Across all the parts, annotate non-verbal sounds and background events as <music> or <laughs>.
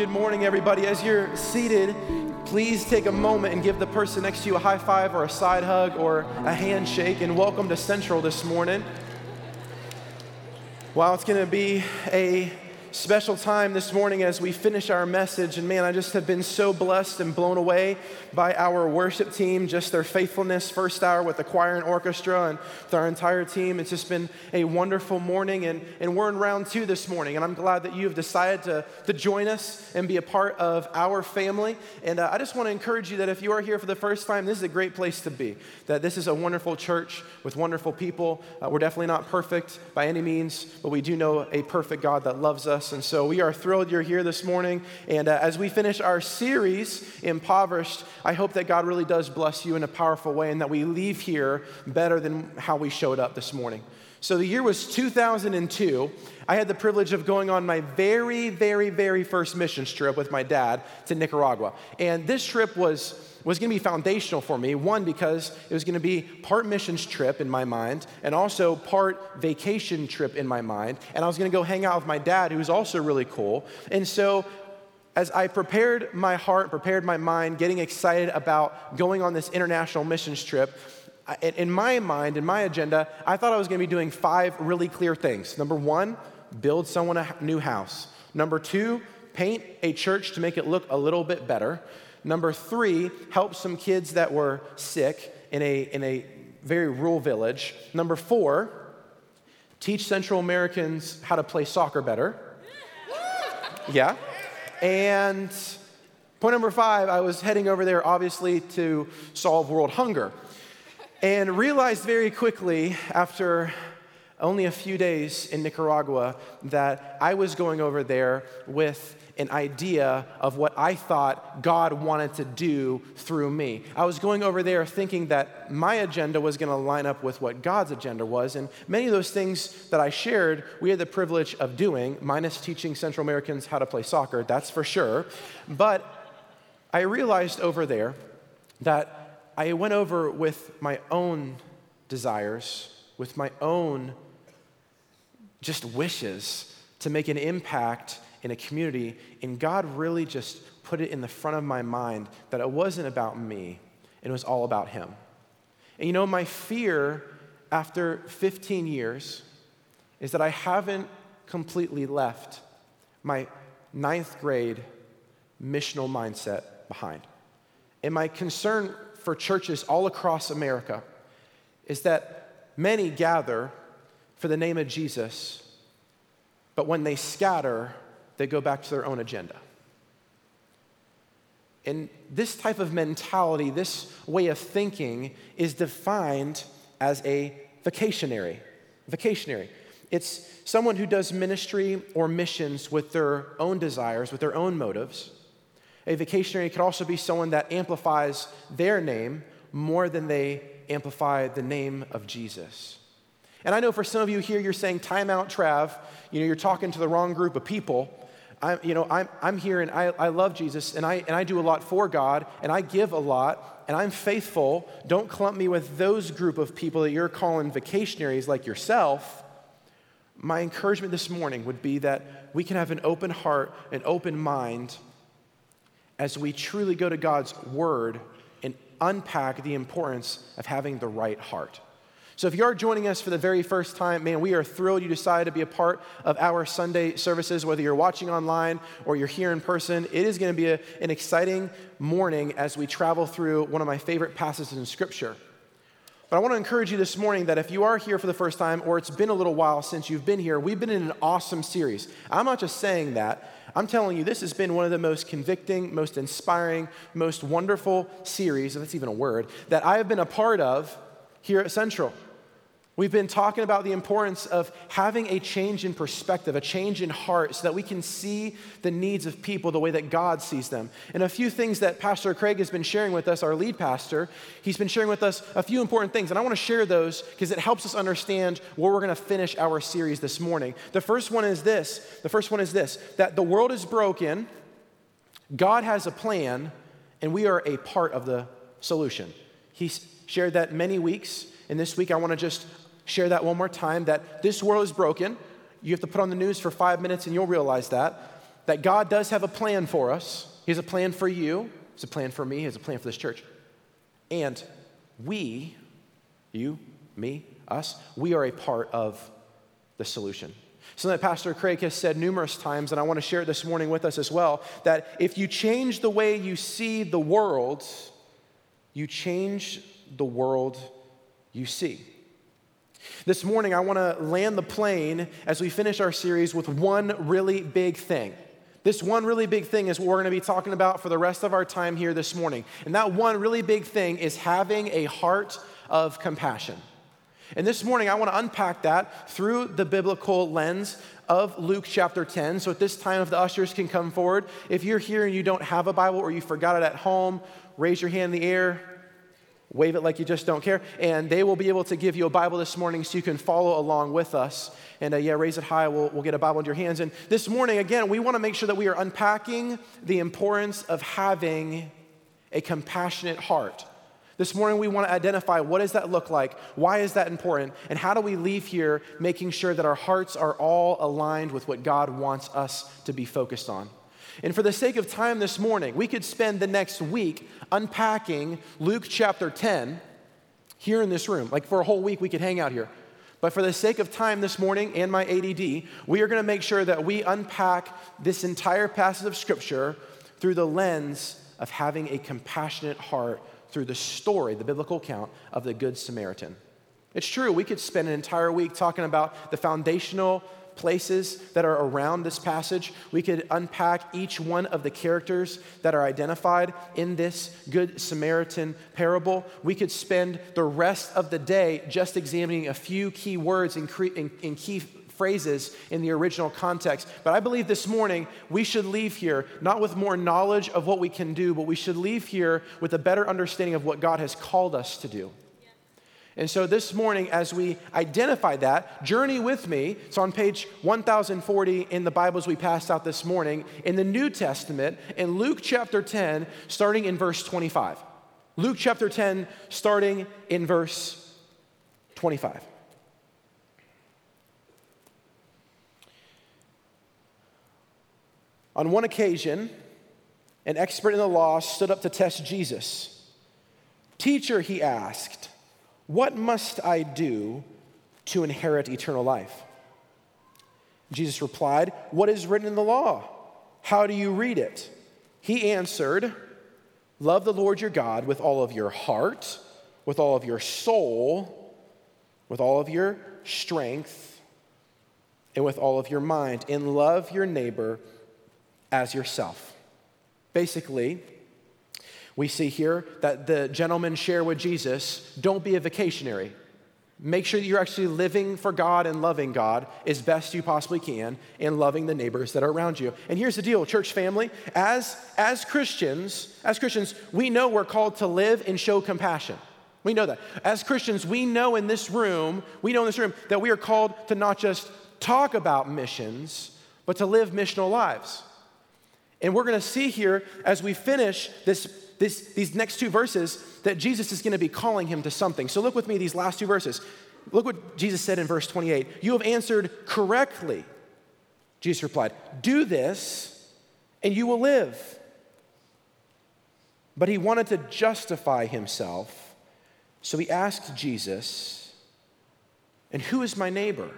Good morning, everybody. As you're seated, please take a moment and give the person next to you a high five or a side hug or a handshake. And welcome to Central this morning. Wow, it's going to be a special time this morning as we finish our message. And man, I just have been so blessed and blown away by our worship team, just their faithfulness, first hour with the choir and orchestra and with our entire team. It's just been a wonderful morning. And, and we're in round two this morning. And I'm glad that you have decided to, to join us and be a part of our family. And uh, I just want to encourage you that if you are here for the first time, this is a great place to be. That this is a wonderful church with wonderful people. Uh, we're definitely not perfect by any means, but we do know a perfect God that loves us us. And so we are thrilled you're here this morning. And uh, as we finish our series, Impoverished, I hope that God really does bless you in a powerful way and that we leave here better than how we showed up this morning. So the year was 2002. I had the privilege of going on my very, very, very first mission trip with my dad to Nicaragua. And this trip was was going to be foundational for me. One, because it was going to be part missions trip in my mind, and also part vacation trip in my mind. And I was going to go hang out with my dad, who was also really cool. And so, as I prepared my heart, prepared my mind, getting excited about going on this international missions trip, in my mind, in my agenda, I thought I was going to be doing five really clear things. Number one, build someone a new house. Number two, paint a church to make it look a little bit better. Number three, help some kids that were sick in a, in a very rural village. Number four, teach Central Americans how to play soccer better. <laughs> Yeah. And point number five, I was heading over there obviously to solve world hunger. And realized very quickly after only a few days in Nicaragua that I was going over there with an idea of what I thought God wanted to do through me. I was going over there thinking that my agenda was going to line up with what God's agenda was. And many of those things that I shared, we had the privilege of doing, minus teaching Central Americans how to play soccer, that's for sure. But I realized over there that I went over with my own desires, with my own just wishes to make an impact in a community, and God really just put it in the front of my mind that it wasn't about me, it was all about Him. And you know, my fear after 15 years is that I haven't completely left my ninth grade missional mindset behind. And my concern for churches all across America is that many gather for the name of Jesus, but when they scatter, they go back to their own agenda. And this type of mentality, this way of thinking, is defined as a vacationary. Vacationary. It's someone who does ministry or missions with their own desires, with their own motives. A vacationary could also be someone that amplifies their name more than they amplify the name of Jesus. And I know for some of you here, you're saying, time out, Trav. You know, you're talking to the wrong group of people. I'm, you know, I'm, I'm here and I, I love Jesus and I, and I do a lot for God and I give a lot and I'm faithful. Don't clump me with those group of people that you're calling vacationaries like yourself. My encouragement this morning would be that we can have an open heart, an open mind as we truly go to God's word and unpack the importance of having the right heart. So, if you are joining us for the very first time, man, we are thrilled you decided to be a part of our Sunday services, whether you're watching online or you're here in person. It is going to be a, an exciting morning as we travel through one of my favorite passages in Scripture. But I want to encourage you this morning that if you are here for the first time or it's been a little while since you've been here, we've been in an awesome series. I'm not just saying that. I'm telling you, this has been one of the most convicting, most inspiring, most wonderful series, if that's even a word, that I have been a part of here at Central. We've been talking about the importance of having a change in perspective, a change in heart, so that we can see the needs of people the way that God sees them. And a few things that Pastor Craig has been sharing with us, our lead pastor, he's been sharing with us a few important things. And I want to share those because it helps us understand where we're going to finish our series this morning. The first one is this the first one is this that the world is broken, God has a plan, and we are a part of the solution. He's shared that many weeks. And this week, I want to just share that one more time that this world is broken. You have to put on the news for five minutes and you'll realize that. that God does have a plan for us. He has a plan for you, He a plan for me, He has a plan for this church. And we, you, me, us, we are a part of the solution. Something that Pastor Craig has said numerous times, and I want to share it this morning with us as well that if you change the way you see the world, you change the world you see. This morning, I want to land the plane as we finish our series with one really big thing. This one really big thing is what we're going to be talking about for the rest of our time here this morning. And that one really big thing is having a heart of compassion. And this morning, I want to unpack that through the biblical lens of Luke chapter 10. So at this time, if the ushers can come forward, if you're here and you don't have a Bible or you forgot it at home, raise your hand in the air, wave it like you just don't care, and they will be able to give you a Bible this morning so you can follow along with us. And uh, yeah, raise it high, we'll, we'll get a Bible in your hands. And this morning, again, we want to make sure that we are unpacking the importance of having a compassionate heart. This morning, we want to identify what does that look like? Why is that important? And how do we leave here making sure that our hearts are all aligned with what God wants us to be focused on? And for the sake of time this morning, we could spend the next week unpacking Luke chapter 10 here in this room. Like for a whole week, we could hang out here. But for the sake of time this morning and my ADD, we are going to make sure that we unpack this entire passage of Scripture through the lens of having a compassionate heart through the story, the biblical account of the Good Samaritan. It's true, we could spend an entire week talking about the foundational places that are around this passage. We could unpack each one of the characters that are identified in this Good Samaritan parable. We could spend the rest of the day just examining a few key words and, key phrases in the original context. But I believe this morning we should leave here not with more knowledge of what we can do, but we should leave here with a better understanding of what God has called us to do. And so this morning, as we identify that, journey with me. It's on page 1040 in the Bibles we passed out this morning in the New Testament, in Luke chapter 10, starting in verse 25. Luke chapter 10, starting in verse 25. On one occasion, an expert in the law stood up to test Jesus. Teacher, he asked, what must I do to inherit eternal life? Jesus replied, What is written in the law? How do you read it? He answered, Love the Lord your God with all of your heart, with all of your soul, with all of your strength, and with all of your mind, and love your neighbor as yourself. Basically, we see here that the gentlemen share with Jesus don't be a vacationary. Make sure that you're actually living for God and loving God as best you possibly can and loving the neighbors that are around you. And here's the deal, church family, as as Christians, as Christians, we know we're called to live and show compassion. We know that. As Christians, we know in this room, we know in this room that we are called to not just talk about missions, but to live missional lives. And we're going to see here as we finish this this, these next two verses that Jesus is going to be calling him to something. So look with me these last two verses. Look what Jesus said in verse 28 You have answered correctly. Jesus replied, Do this, and you will live. But he wanted to justify himself, so he asked Jesus, And who is my neighbor?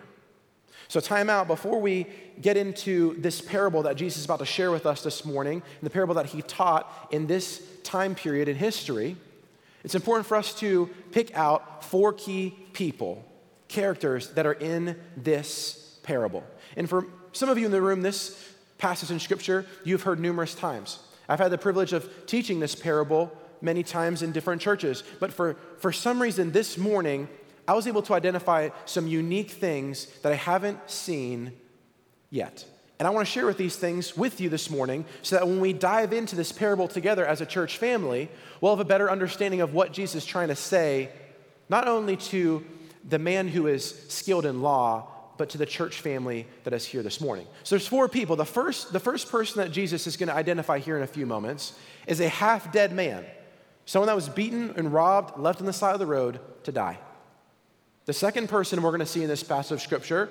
So, time out before we get into this parable that Jesus is about to share with us this morning, and the parable that he taught in this time period in history, it's important for us to pick out four key people, characters that are in this parable. And for some of you in the room, this passage in Scripture you've heard numerous times. I've had the privilege of teaching this parable many times in different churches, but for, for some reason this morning, I was able to identify some unique things that I haven't seen yet. And I want to share with these things with you this morning so that when we dive into this parable together as a church family, we'll have a better understanding of what Jesus is trying to say, not only to the man who is skilled in law, but to the church family that is here this morning. So there's four people. The first, the first person that Jesus is going to identify here in a few moments is a half dead man, someone that was beaten and robbed, left on the side of the road to die. The second person we're going to see in this passage of scripture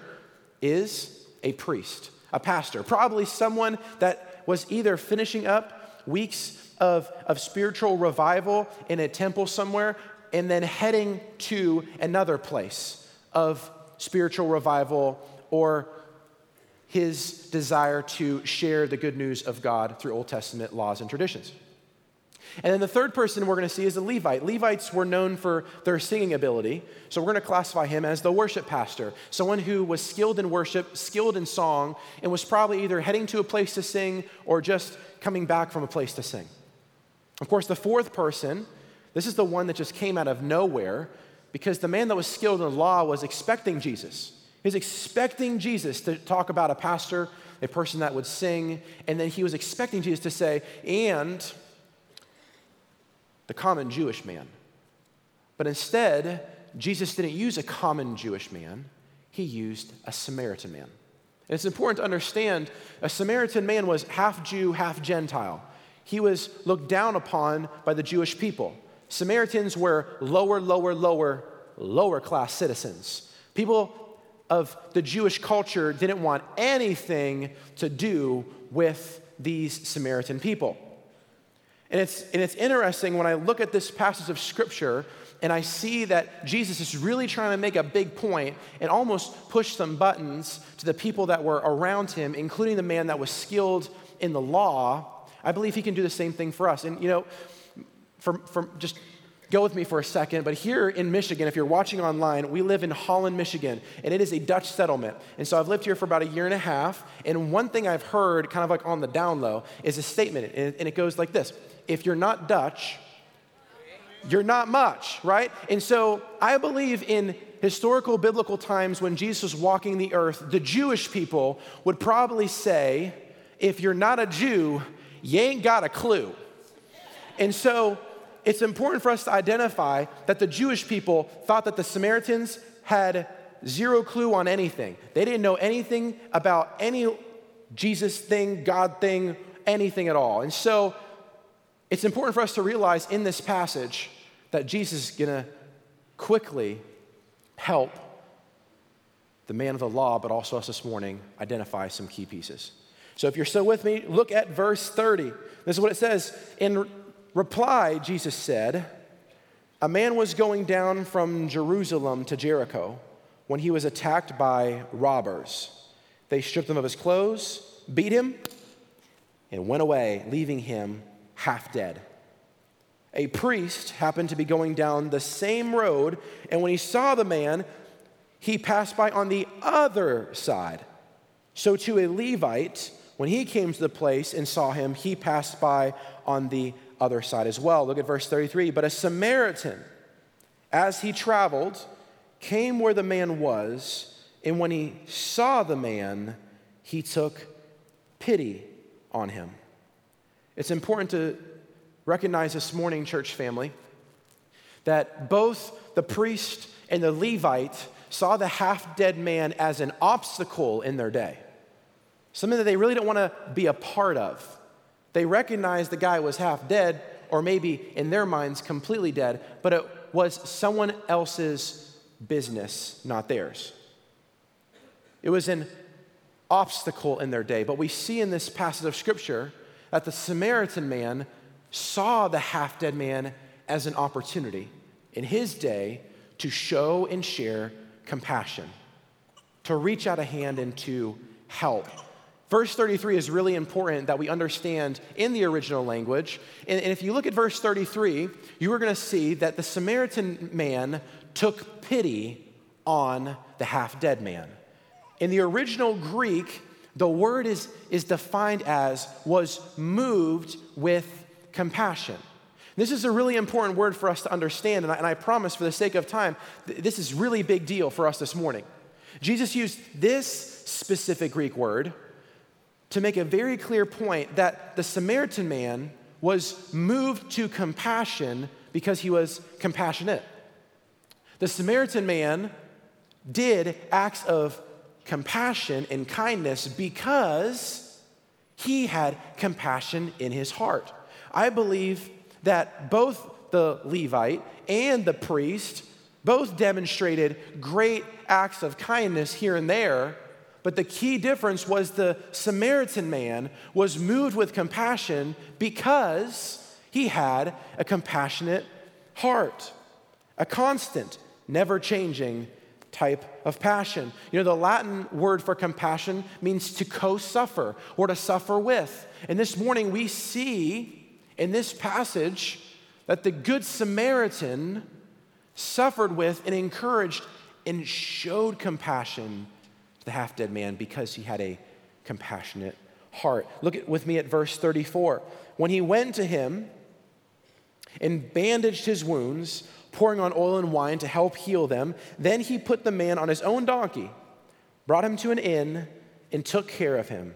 is a priest, a pastor, probably someone that was either finishing up weeks of, of spiritual revival in a temple somewhere and then heading to another place of spiritual revival or his desire to share the good news of God through Old Testament laws and traditions. And then the third person we're going to see is a Levite. Levites were known for their singing ability, so we're going to classify him as the worship pastor, someone who was skilled in worship, skilled in song, and was probably either heading to a place to sing or just coming back from a place to sing. Of course, the fourth person, this is the one that just came out of nowhere because the man that was skilled in the law was expecting Jesus. He was expecting Jesus to talk about a pastor, a person that would sing, and then he was expecting Jesus to say, and the common Jewish man. But instead, Jesus didn't use a common Jewish man, he used a Samaritan man. And it's important to understand a Samaritan man was half Jew, half Gentile. He was looked down upon by the Jewish people. Samaritans were lower, lower, lower, lower class citizens. People of the Jewish culture didn't want anything to do with these Samaritan people. And it's, and it's interesting when I look at this passage of scripture and I see that Jesus is really trying to make a big point and almost push some buttons to the people that were around him, including the man that was skilled in the law. I believe he can do the same thing for us. And, you know, from, from just go with me for a second, but here in Michigan, if you're watching online, we live in Holland, Michigan, and it is a Dutch settlement. And so I've lived here for about a year and a half, and one thing I've heard, kind of like on the down low, is a statement, and it goes like this if you're not Dutch, you're not much, right? And so I believe in historical biblical times when Jesus was walking the earth, the Jewish people would probably say, if you're not a Jew, you ain't got a clue. And so it's important for us to identify that the Jewish people thought that the Samaritans had zero clue on anything. They didn't know anything about any Jesus thing, God thing, anything at all. And so it's important for us to realize in this passage that Jesus is going to quickly help the man of the law, but also us this morning, identify some key pieces. So if you're still with me, look at verse 30. This is what it says. In reply, Jesus said, A man was going down from Jerusalem to Jericho when he was attacked by robbers. They stripped him of his clothes, beat him, and went away, leaving him half dead. A priest happened to be going down the same road, and when he saw the man, he passed by on the other side. So, to a Levite, when he came to the place and saw him, he passed by on the other side as well. Look at verse 33. But a Samaritan, as he traveled, came where the man was, and when he saw the man, he took pity on him. It's important to recognize this morning, church family, that both the priest and the Levite saw the half dead man as an obstacle in their day, something that they really don't want to be a part of. They recognized the guy was half dead, or maybe in their minds completely dead, but it was someone else's business, not theirs. It was an obstacle in their day. But we see in this passage of scripture that the Samaritan man saw the half dead man as an opportunity in his day to show and share compassion, to reach out a hand and to help. Verse 33 is really important that we understand in the original language. And, and if you look at verse 33, you are going to see that the Samaritan man took pity on the half dead man. In the original Greek, the word is, is defined as was moved with compassion. This is a really important word for us to understand, and I, and I promise for the sake of time, th- this is really big deal for us this morning. Jesus used this specific Greek word to make a very clear point that the Samaritan man was moved to compassion because he was compassionate. The Samaritan man did acts of compassion and kindness because he had compassion in his heart. I believe that both the Levite and the priest both demonstrated great acts of kindness here and there, But the key difference was the Samaritan man was moved with compassion because he had a compassionate heart, a constant, never changing type of passion. You know, the Latin word for compassion means to co suffer or to suffer with. And this morning we see in this passage that the Good Samaritan suffered with and encouraged and showed compassion to the half dead man because he had a compassionate heart. Look at, with me at verse 34. When he went to him and bandaged his wounds, pouring on oil and wine to help heal them, then he put the man on his own donkey, brought him to an inn, and took care of him.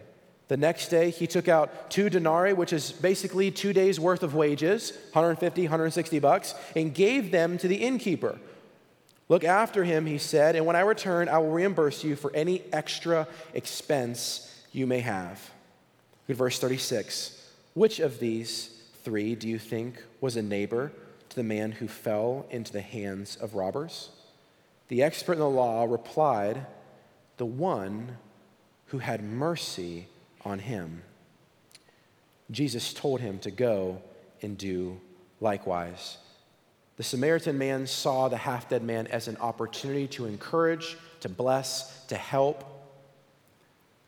The next day, he took out two denarii, which is basically two days' worth of wages, 150, 160 bucks, and gave them to the innkeeper. Look after him, he said, and when I return, I will reimburse you for any extra expense you may have. Look at verse 36. Which of these three do you think was a neighbor the man who fell into the hands of robbers? The expert in the law replied, The one who had mercy on him. Jesus told him to go and do likewise. The Samaritan man saw the half dead man as an opportunity to encourage, to bless, to help.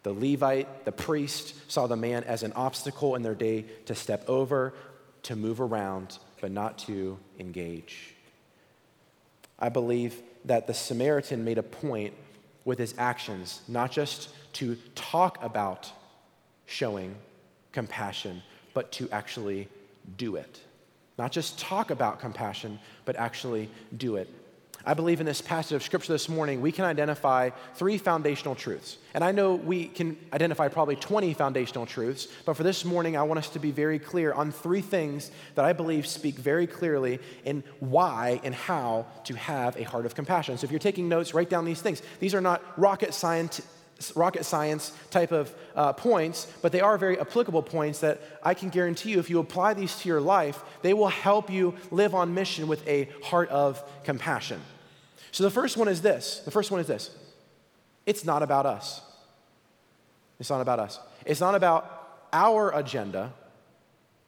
The Levite, the priest, saw the man as an obstacle in their day to step over, to move around, but not to engage. I believe that the Samaritan made a point with his actions, not just to talk about showing compassion, but to actually do it. Not just talk about compassion, but actually do it. I believe in this passage of scripture this morning, we can identify three foundational truths. And I know we can identify probably 20 foundational truths, but for this morning, I want us to be very clear on three things that I believe speak very clearly in why and how to have a heart of compassion. So if you're taking notes, write down these things. These are not rocket science rocket science type of uh, points, but they are very applicable points that I can guarantee you, if you apply these to your life, they will help you live on mission with a heart of compassion. So the first one is this the first one is this it's not about us. It's not about us. It's not about our agenda,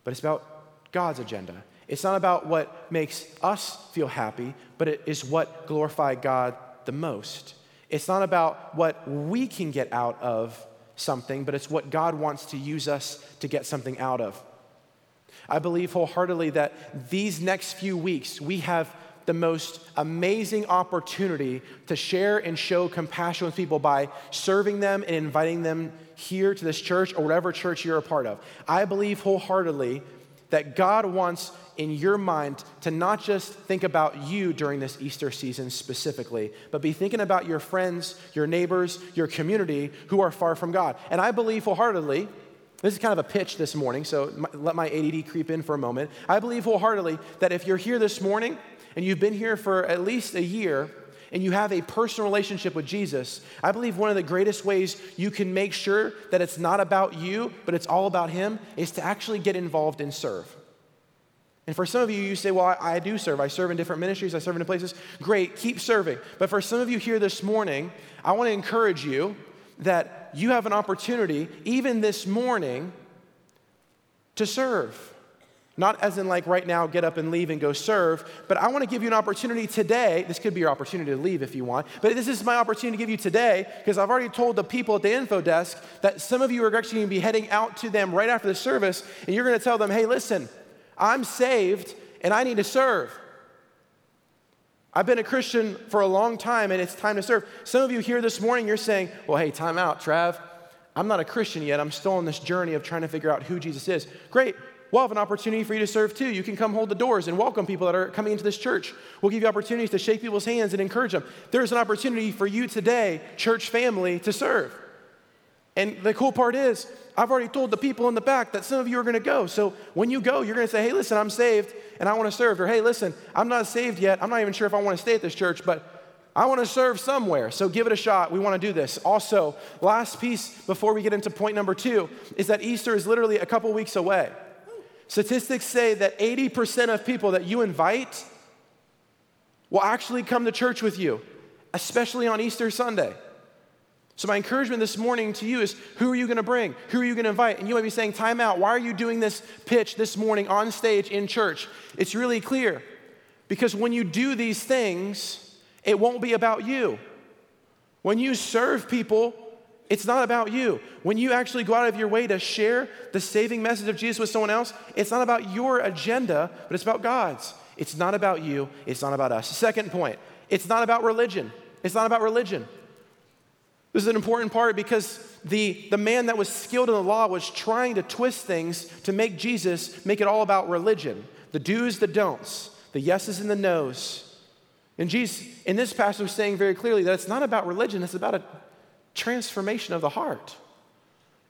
but it's about God's agenda. It's not about what makes us feel happy, but it is what glorify God the most. It's not about what we can get out of something, but it's what God wants to use us to get something out of. I believe wholeheartedly that these next few weeks, we have the most amazing opportunity to share and show compassion with people by serving them and inviting them here to this church or whatever church you're a part of. I believe wholeheartedly that God wants in your mind to not just think about you during this Easter season specifically, but be thinking about your friends, your neighbors, your community who are far from God. And I believe wholeheartedly, this is kind of a pitch this morning, so let my ADD creep in for a moment. I believe wholeheartedly that if you're here this morning and you've been here for at least a year, and you have a personal relationship with Jesus, I believe one of the greatest ways you can make sure that it's not about you, but it's all about Him, is to actually get involved and serve. And for some of you, you say, Well, I, I, do serve. I serve in different ministries, I serve in places. Great, keep serving. But for some of you here this morning, I want to encourage you that you have an opportunity, even this morning, to serve. Not as in, like, right now, get up and leave and go serve, but I want to give you an opportunity today. This could be your opportunity to leave if you want, but this is my opportunity to give you today because I've already told the people at the info desk that some of you are actually going to be heading out to them right after the service, and you're going to tell them, hey, listen, I'm saved and I need to serve. I've been a Christian for a long time and it's time to serve. Some of you here this morning, you're saying, well, hey, time out, Trav. I'm not a Christian yet. I'm still on this journey of trying to figure out who Jesus is. Great. We'll have an opportunity for you to serve too. You can come hold the doors and welcome people that are coming into this church. We'll give you opportunities to shake people's hands and encourage them. There's an opportunity for you today, church family, to serve. And the cool part is, I've already told the people in the back that some of you are going to go. So when you go, you're going to say, hey, listen, I'm saved and I want to serve. Or hey, listen, I'm not saved yet. I'm not even sure if I want to stay at this church, but I want to serve somewhere. So give it a shot. We want to do this. Also, last piece before we get into point number two is that Easter is literally a couple weeks away. Statistics say that 80% of people that you invite will actually come to church with you, especially on Easter Sunday. So, my encouragement this morning to you is who are you going to bring? Who are you going to invite? And you might be saying, Time out. Why are you doing this pitch this morning on stage in church? It's really clear because when you do these things, it won't be about you. When you serve people, it's not about you. When you actually go out of your way to share the saving message of Jesus with someone else, it's not about your agenda, but it's about God's. It's not about you, it's not about us. Second point, it's not about religion. It's not about religion. This is an important part because the, the man that was skilled in the law was trying to twist things to make Jesus make it all about religion the do's, the don'ts, the yeses and the nos. And Jesus, in this passage, is saying very clearly that it's not about religion, it's about a transformation of the heart.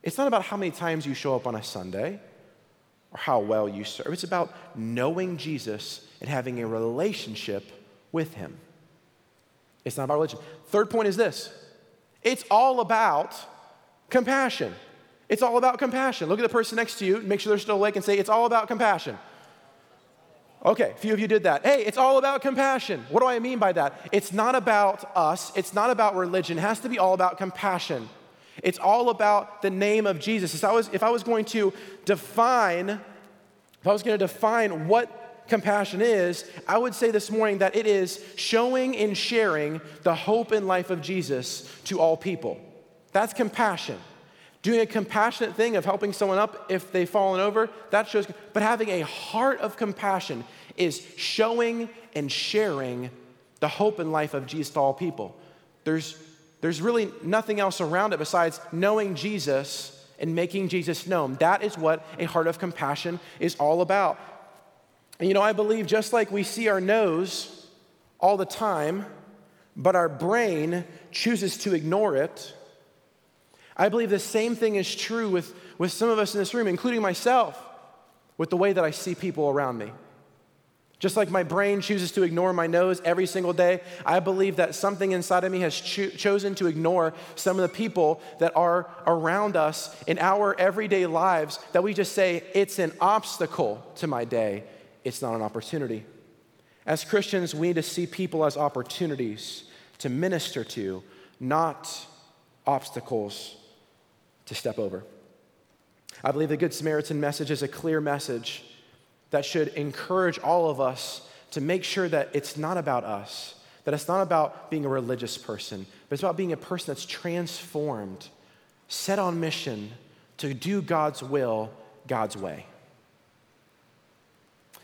It's not about how many times you show up on a Sunday or how well you serve, it's about knowing Jesus and having a relationship with him. It's not about religion. Third point is this it's all about compassion. It's all about compassion. Look at the person next to you, make sure they're still awake, and say, It's all about compassion. Okay, a few of you did that. Hey, it's all about compassion. What do I mean by that? It's not about us, it's not about religion. It has to be all about compassion. It's all about the name of Jesus. If I was, if I was going to define, if I was going to define what compassion is, I would say this morning that it is showing and sharing the hope and life of Jesus to all people. That's compassion. Doing a compassionate thing of helping someone up if they've fallen over, that shows, but having a heart of compassion is showing and sharing the hope and life of Jesus to all people. There's, there's really nothing else around it besides knowing Jesus and making Jesus known. That is what a heart of compassion is all about. And you know, I believe just like we see our nose all the time, but our brain chooses to ignore it, I believe the same thing is true with, with some of us in this room, including myself, with the way that I see people around me. Just like my brain chooses to ignore my nose every single day, I believe that something inside of me has cho- chosen to ignore some of the people that are around us in our everyday lives that we just say, it's an obstacle to my day it's not an opportunity. As Christians, we need to see people as opportunities to minister to, not obstacles to step over. I believe the Good Samaritan message is a clear message that should encourage all of us to make sure that it's not about us, that it's not about being a religious person, but it's about being a person that's transformed, set on mission to do God's will, God's way.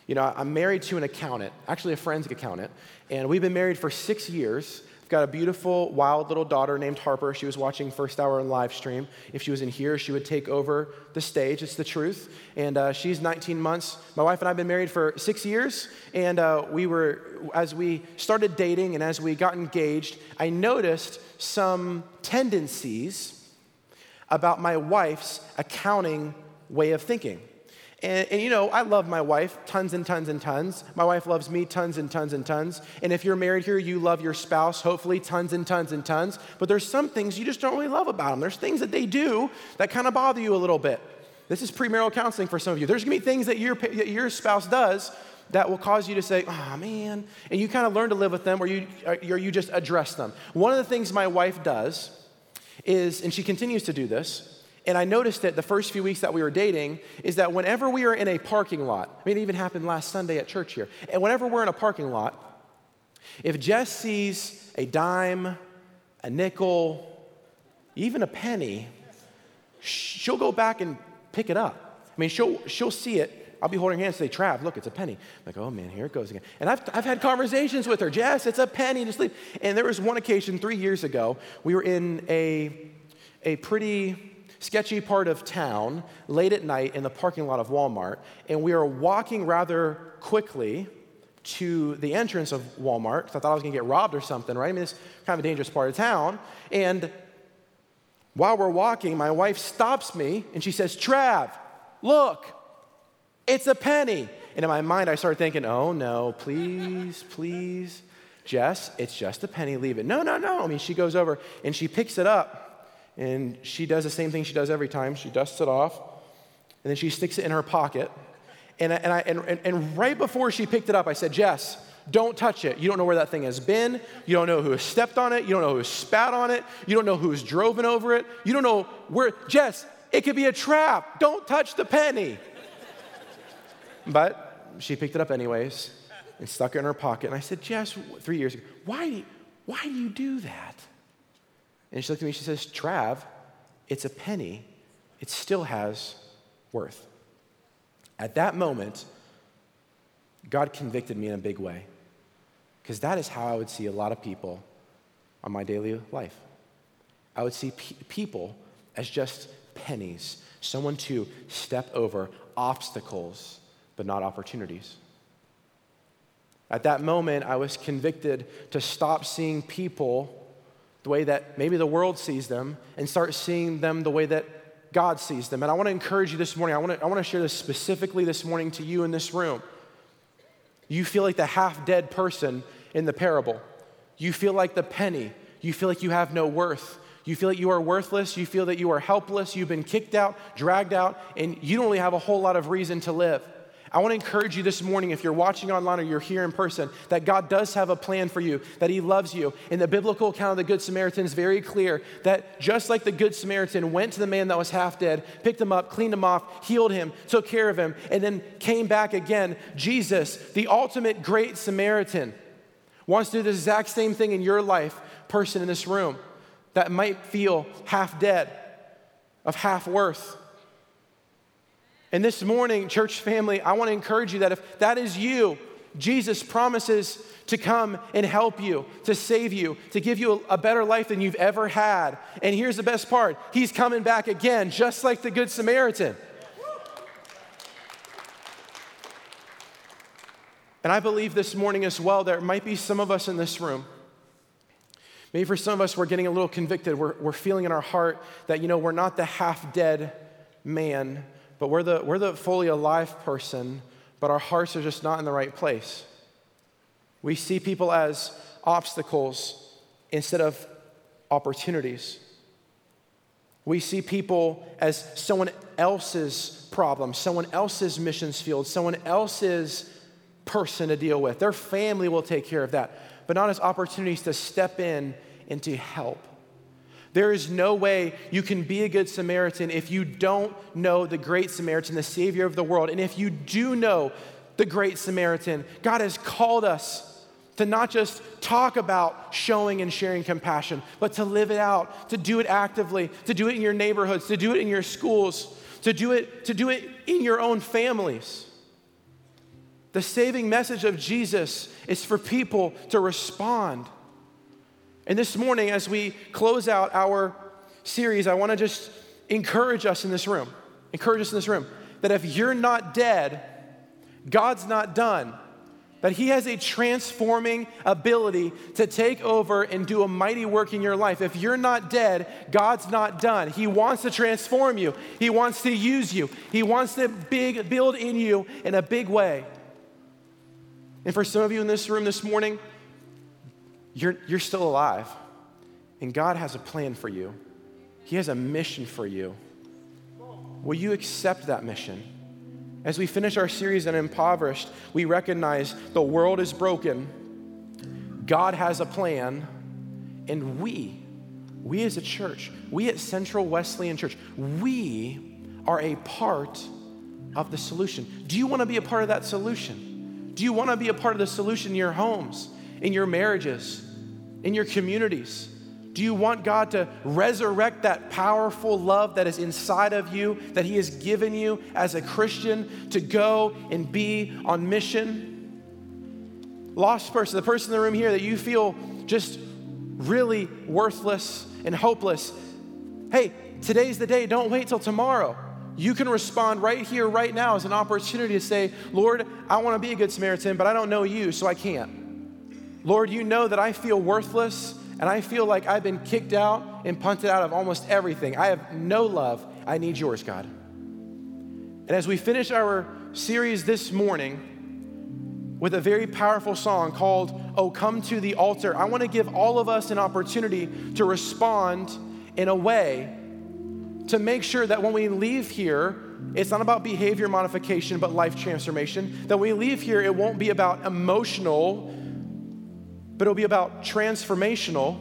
You know, I'm married to an accountant, actually a forensic accountant, and we've been married for six years. I've got a beautiful, wild little daughter named Harper. She was watching First Hour live stream. If she was in here, she would take over the stage. It's the truth. And uh, she's 19 months. My wife and I have been married for six years. And uh, we were, as we started dating and as we got engaged, I noticed some tendencies about my wife's accounting way of thinking. And, and, you know, I love my wife tons and tons and tons. My wife loves me tons and tons and tons. And if you're married here, you love your spouse, hopefully, tons and tons and tons. But there's some things you just don't really love about them. There's things that they do that kind of bother you a little bit. This is premarital counseling for some of you. There's gonna be things that your, your spouse does that will cause you to say, oh man, and you kind of learn to live with them or you, uh, or you just address them. One of the things my wife does is, and she continues to do this, and I noticed that the first few weeks that we were dating is that whenever we are in a parking lot, I mean, it even happened last Sunday at church here, and whenever we're in a parking lot, if Jess sees a dime, a nickel, even a penny, she'll go back and pick it up. I mean, she'll, she'll see it. I'll be holding her hand and say, Trav, look, it's a penny. I'm like, oh man, here it goes again. And I've, I've had conversations with her, Jess, it's a penny, just leave. And there was one occasion three years ago, we were in a, a pretty sketchy part of town late at night in the parking lot of Walmart, and we were walking rather quickly to the entrance of Walmart because I thought I was going to get robbed or something, right? I mean, it's kind of a dangerous part of town. And while we're walking, my wife stops me and she says, Trav, look, it's a penny. And in my mind, I started thinking, oh no, please, please, Jess, it's just a penny, leave it. No, no, no. I mean, she goes over and she picks it up and she does the same thing she does every time. She dusts it off, and then she sticks it in her pocket. And, I, and, I, and, and right before she picked it up, I said, Jess, Don't touch it. You don't know where that thing has been. You don't know who has stepped on it. You don't know who has spat on it. You don't know who's driven over it. You don't know where. Jess, it could be a trap. Don't touch the penny. but she picked it up anyways and stuck it in her pocket. And I said, Jess, three years ago, why, why do you do that? And she looked at me, and she says, Trav, it's a penny. It still has worth. At that moment, God convicted me in a big way because that is how I would see a lot of people on my daily life. I would see pe- people as just pennies, someone to step over obstacles, but not opportunities. At that moment, I was convicted to stop seeing people the way that maybe the world sees them and start seeing them the way that God sees them. And I want to encourage you this morning. I want to, I want to share this specifically this morning to you in this room. You feel like the half dead person in the parable. You feel like the penny. You feel like you have no worth. You feel like you are worthless. You feel that you are helpless. You've been kicked out, dragged out, and you don't really have a whole lot of reason to live. I want to encourage you this morning, if you're watching online or you're here in person, that God does have a plan for you, that He loves you. And the biblical account of the Good Samaritan is very clear that just like the Good Samaritan went to the man that was half dead, picked him up, cleaned him off, healed him, took care of him, and then came back again, Jesus, the ultimate great Samaritan, wants to do the exact same thing in your life, person in this room that might feel half dead, of half worth and this morning, church family, I want to encourage you that if that is you, Jesus promises to come and help you, to save you, to give you a, better life than you've ever had. And here's the best part He's coming back again, just like the Good Samaritan. And I believe this morning as well, there might be some of us in this room. Maybe for some of us, we're getting a little convicted. We're, we're feeling in our heart that, you know, we're not the half dead man but we're the, we're the fully alive person, but our hearts are just not in the right place. We see people as obstacles instead of opportunities. We see people as someone else's problem, someone else's missions field, someone else's person to deal with. Their family will take care of that, but not as opportunities to step in and to help. There is no way you can be a good Samaritan if you don't know the great Samaritan, the Savior of the world. And if you do know the great Samaritan, God has called us to not just talk about showing and sharing compassion, but to live it out, to do it actively, to do it in your neighborhoods, to do it in your schools, to do it, to do it in your own families. The saving message of Jesus is for people to respond and this morning, as we close out our series, I want to just encourage us in this room, encourage us in this room, that if you're not dead, God's not done. That He has a transforming ability to take over and do a mighty work in your life. If you're not dead, God's not done. He wants to transform you, He wants to use you, He wants to big, build in you in a big way. And for some of you in this room this morning, you're, you're still alive. And God has a plan for you, He has a mission for you. Will you accept that mission? As we finish our series on impoverished, we recognize the world is broken, God has a plan, and we, we as a church, we at Central Wesleyan Church, we are a part of the solution. Do you want to be a part of that solution? Do you want to be a part of the solution in your homes, in your marriages, in your communities? Do you want God to resurrect that powerful love that is inside of you, that He has given you as a Christian to go and be on mission? Lost person, the person in the room here that you feel just really worthless and hopeless. Hey, today's the day. Don't wait till tomorrow. You can respond right here, right now, as an opportunity to say, Lord, I want to be a good Samaritan, but I don't know you, so I can't. Lord, you know that I feel worthless and I feel like I've been kicked out and punted out of almost everything. I have no love. I need yours, God. And as we finish our series this morning with a very powerful song called Oh Come to the Altar, I want to give all of us an opportunity to respond in a way to make sure that when we leave here, it's not about behavior modification, but life transformation. That when we leave here, it won't be about emotional, but it'll be about transformational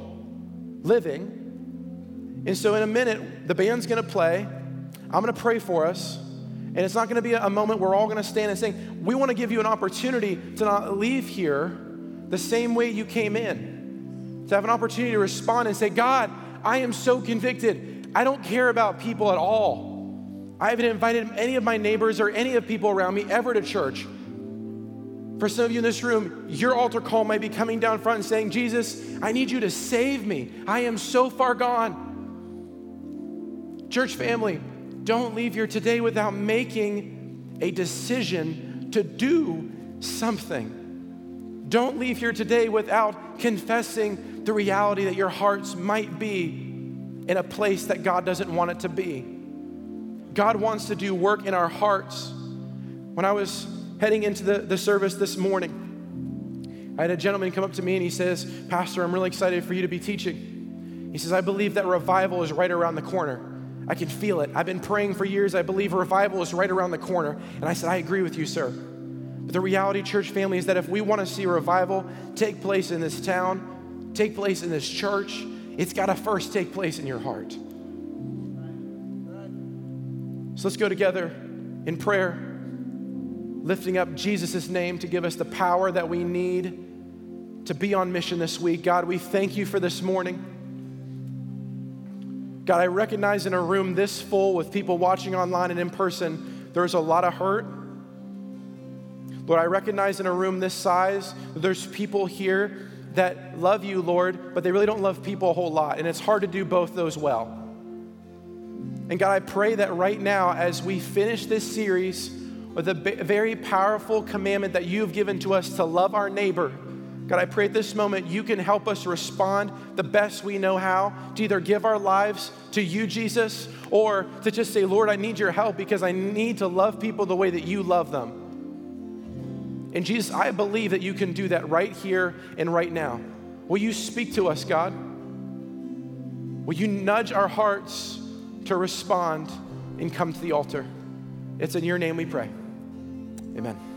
living. And so, in a minute, the band's gonna play. I'm gonna pray for us. And it's not gonna be a moment we're all gonna stand and sing. We wanna give you an opportunity to not leave here the same way you came in, to have an opportunity to respond and say, God, I am so convicted. I don't care about people at all. I haven't invited any of my neighbors or any of people around me ever to church. For some of you in this room, your altar call might be coming down front and saying, Jesus, I need you to save me. I am so far gone. Church family, don't leave here today without making a decision to do something. Don't leave here today without confessing the reality that your hearts might be in a place that God doesn't want it to be. God wants to do work in our hearts. When I was heading into the, the service this morning, I had a gentleman come up to me and he says, Pastor, I'm really excited for you to be teaching. He says, I believe that revival is right around the corner. I can feel it. I've been praying for years. I believe revival is right around the corner. And I said, I agree with you, sir. But the reality, church family, is that if we want to see revival take place in this town, take place in this church, it's got to first take place in your heart. So let's go together in prayer, lifting up Jesus' name to give us the power that we need to be on mission this week. God, we thank you for this morning. God, I recognize in a room this full with people watching online and in person, there's a lot of hurt. Lord, I recognize in a room this size, there's people here that love you, Lord, but they really don't love people a whole lot. And it's hard to do both those well. And God, I pray that right now, as we finish this series with a very powerful commandment that you've given to us to love our neighbor, God, I pray at this moment you can help us respond the best we know how to either give our lives to you, Jesus, or to just say, Lord, I need your help because I need to love people the way that you love them. And Jesus, I believe that you can do that right here and right now. Will you speak to us, God? Will you nudge our hearts? to respond and come to the altar. It's in your name we pray. Amen.